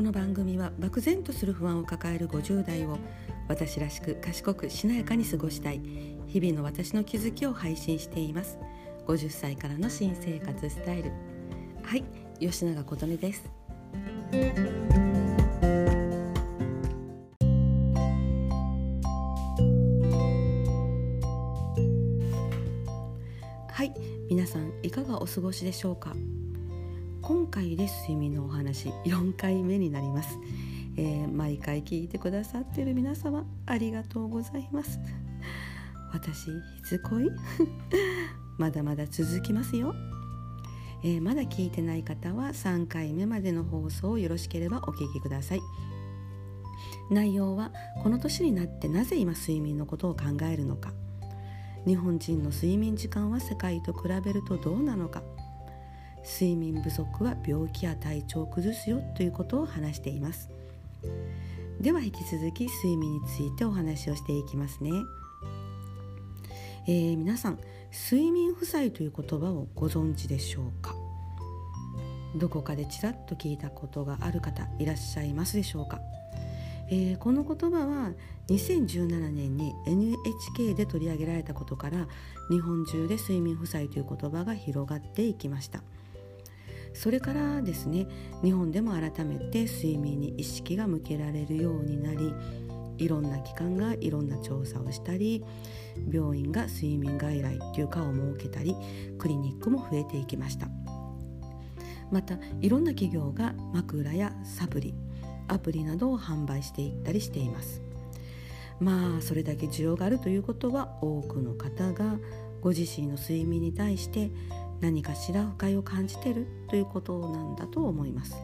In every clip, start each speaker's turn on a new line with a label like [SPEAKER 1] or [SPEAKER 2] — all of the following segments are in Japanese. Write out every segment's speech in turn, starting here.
[SPEAKER 1] この番組は漠然とする不安を抱える50代を私らしく賢くしなやかに過ごしたい日々の私の気づきを配信しています。50歳からの新生活スタイル。はい吉永琴音です。はい皆さんいかがお過ごしでしょうか？今回で睡眠のお話。4回目になります、えー、毎回聞いてくださってる皆様ありがとうございます。私しつこい。まだまだ続きますよ、えー、まだ聞いてない方は3回目までの放送をよろしければお聞きください。内容はこの年になってなぜ今睡眠のことを考えるのか。日本人の睡眠時間は世界と比べるとどうなのか。睡眠不足は病気や体調を崩すよということを話しています。では引き続き睡眠についてお話をしていきますね、えー、皆さん睡眠負債という言葉をご存知でしょうか？どこかでちらっと聞いたことがある方いらっしゃいますでしょうか、えー、この言葉は2017年に NHK で取り上げられたことから日本中で睡眠負債という言葉が広がっていきました。それからですね日本でも改めて睡眠に意識が向けられるようになりいろんな機関がいろんな調査をしたり病院が睡眠外来という科を設けたりクリニックも増えていきました。またいろんな企業が枕やサプリアプリなどを販売していったりしています。まあそれだけ需要があるということは多くの方がご自身の睡眠に対して何かしら不快を感じてるということなんだと思います、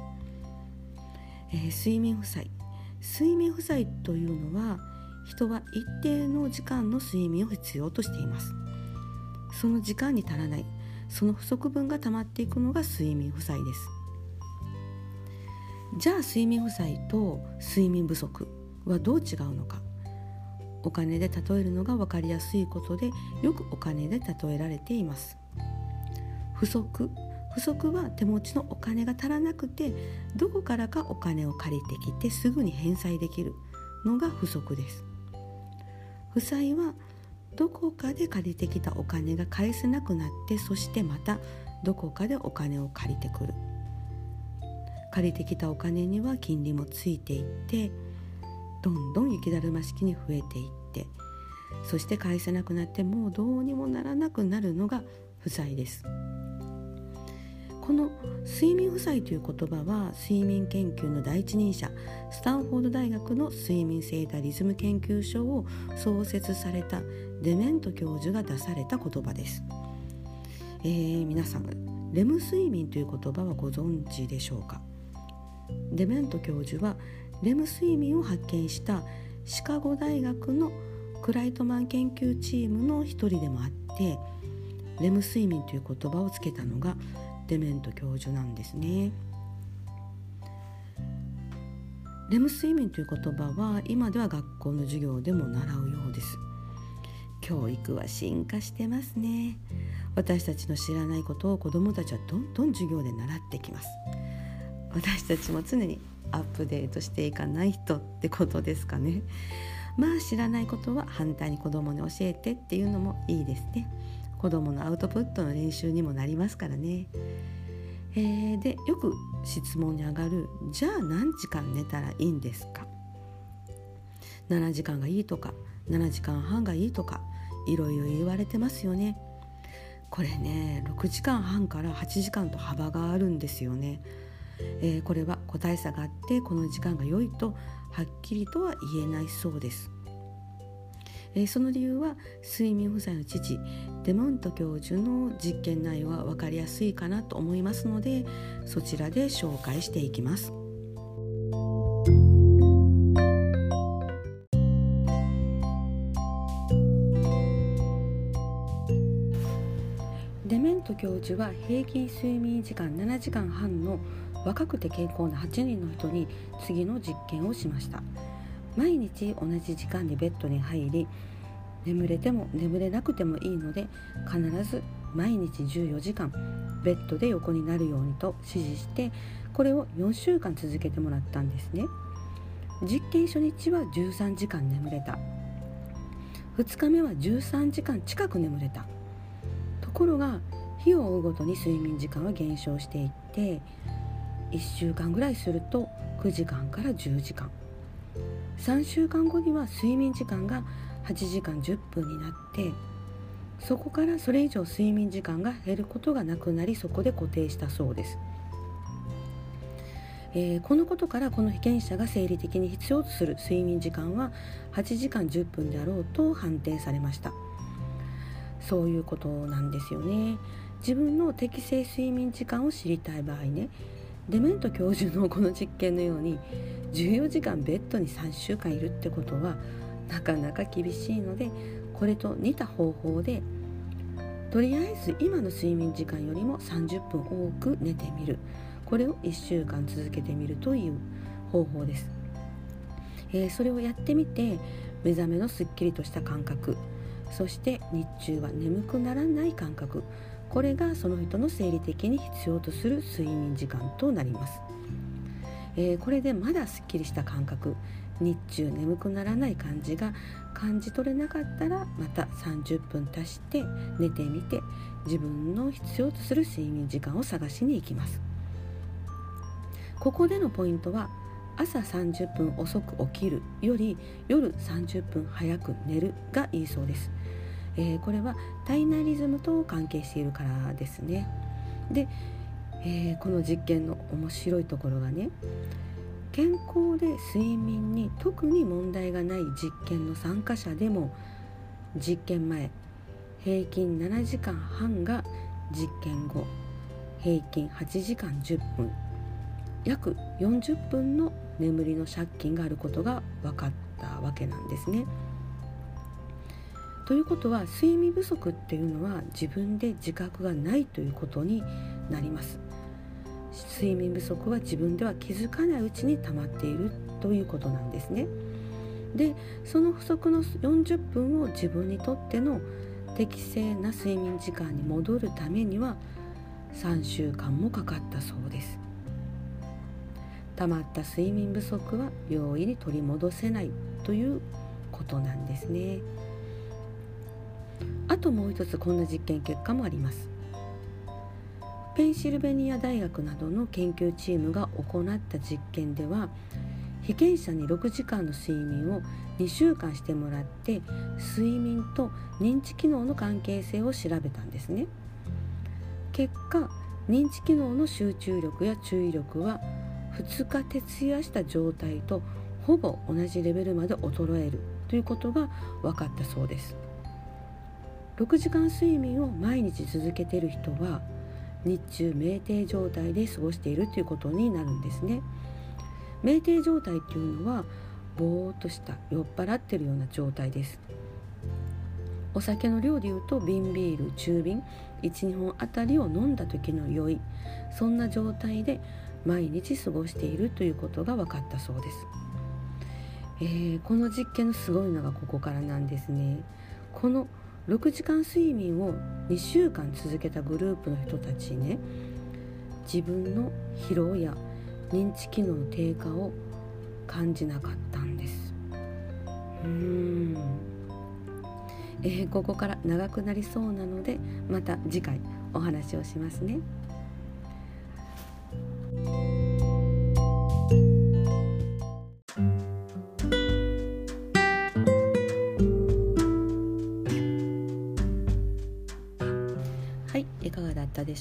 [SPEAKER 1] えー、睡眠負債。睡眠負債というのは人は一定の時間の睡眠を必要としています。その時間に足らない。その不足分が溜まっていくのが睡眠負債です。じゃあ睡眠負債と睡眠不足はどう違うのか。お金で例えるのが分かりやすいことでよくお金で例えられています。不足。不足は手持ちのお金が足らなくてどこからかお金を借りてきてすぐに返済できるのが不足です。負債はどこかで借りてきたお金が返せなくなってそしてまたどこかでお金を借りてくる。借りてきたお金には金利もついていってどんどん雪だるま式に増えていってそして返せなくなってもうどうにもならなくなるのが負債です。この睡眠負債という言葉は睡眠研究の第一人者スタンフォード大学の睡眠生態リズム研究所を創設されたデメント教授が出された言葉です、えー、皆さんレム睡眠という言葉はご存知でしょうか？デメント教授はレム睡眠を発見したシカゴ大学のクライトマン研究チームの一人でもあってレム睡眠という言葉をつけたのがデメント教授なんですね。レム睡眠という言葉は今では学校の授業でも習うようです。教育は進化してますね。私たちの知らないことを子どもたちはどんどん授業で習ってきます。私たちも常にアップデートしていかないとってことですかね。まあ知らないことは反対に子どもに教えてっていうのもいいですね。子どものアウトプットの練習にもなりますからね。えー、でよく質問に上がる「じゃあ何時間寝たらいいんですか?」7時間がいいとか7時間半がいいとかいろいろ言われてますよね。これね6時間半から8時間と幅があるんですよね。えー、これは個体差があってこの時間が良いとはっきりとは言えないそうです。えー、その理由は睡眠負債の父デモント教授の実験内容は分かりやすいかなと思いますのでそちらで紹介していきます。デメント教授は平均睡眠時間7時間半の若くて健康な8人の人に次の実験をしました。毎日同じ時間にベッドに入り眠れても眠れなくてもいいので必ず毎日14時間ベッドで横になるようにと指示してこれを4週間続けてもらったんですね。実験初日は13時間眠れた。2日目は13時間近く眠れた。ところが日を追うごとに睡眠時間は減少していって1週間ぐらいすると9時間から10時間。3週間後には睡眠時間が8時間10分になってそこからそれ以上睡眠時間が減ることがなくなりそこで固定したそうです、えー、このことからこの被験者が生理的に必要とする睡眠時間は8時間10分であろうと判定されました。そういうことなんですよね。自分の適正睡眠時間を知りたい場合ねデメント教授のこの実験のように14時間ベッドに3週間いるってことはなかなか厳しいのでこれと似た方法でとりあえず今の睡眠時間よりも30分多く寝てみる。これを1週間続けてみるという方法です、えー、それをやってみて目覚めのすっきりとした感覚。そして日中は眠くならない感覚。これがその人の生理的に必要とする睡眠時間となります、えー、これでまだすっきりした感覚。日中眠くならない感じが感じ取れなかったらまた30分足して寝てみて自分の必要とする睡眠時間を探しに行きますここでのポイントは朝30分遅く起きるより夜30分早く寝るがいいそうですえー、これは体内リズムと関係しているからですね。で、えー、この実験の面白いところがね健康で睡眠に特に問題がない実験の参加者でも実験前平均7時間半が実験後平均8時間10分約40分の眠りの借金があることが分かったわけなんですね。ということは睡眠不足っていうのは自分で自覚がないということになります睡眠不足は自分では気づかないうちに溜まっているということなんですね。でその不足の40分を自分にとっての適正な睡眠時間に戻るためには3週間もかかったそうです。溜まった睡眠不足は容易に取り戻せないということなんですね。あともう一つこんな実験結果もあります。ペンシルベニア大学などの研究チームが行った実験では被験者に6時間の睡眠を2週間してもらって睡眠と認知機能の関係性を調べたんですね。結果認知機能の集中力や注意力は2日徹夜した状態とほぼ同じレベルまで衰えるということが分かったそうです。6時間睡眠を毎日続けている人は日中酩酊状態で過ごしているということになるんですね。酩酊状態っていうのはぼーっとした酔っ払ってるような状態です。お酒の量でいうと瓶ビール中瓶12本あたりを飲んだ時の酔いそんな状態で毎日過ごしているということが分かったそうです、えー、この実験のすごいのがここからなんですね。この6時間睡眠を2週間続けたグループの人たちね自分の疲労や認知機能低下を感じなかったんですうーん、えー、ここから長くなりそうなのでまた次回お話をしますね。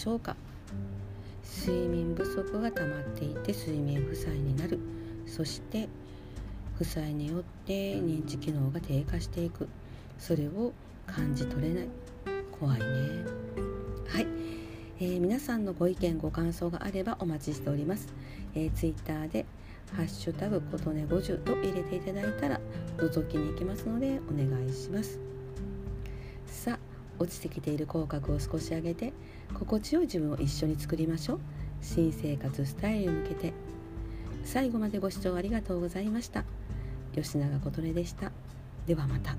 [SPEAKER 1] しょうか？睡眠不足が溜まっていて睡眠負債になる。そして負債によって認知機能が低下していく。それを感じ取れない。怖いね。はい、えー、皆さんのご意見ご感想があればお待ちしております、えー、ツイッターでハッシュタグことね50と入れていただいたら覗きに行きますのでお願いします。さあ落ちてきている口角を少し上げて心地よい自分を一緒に作りましょう。新生活スタイルに向けて。最後までご視聴ありがとうございました。吉永琴音でした。ではまた。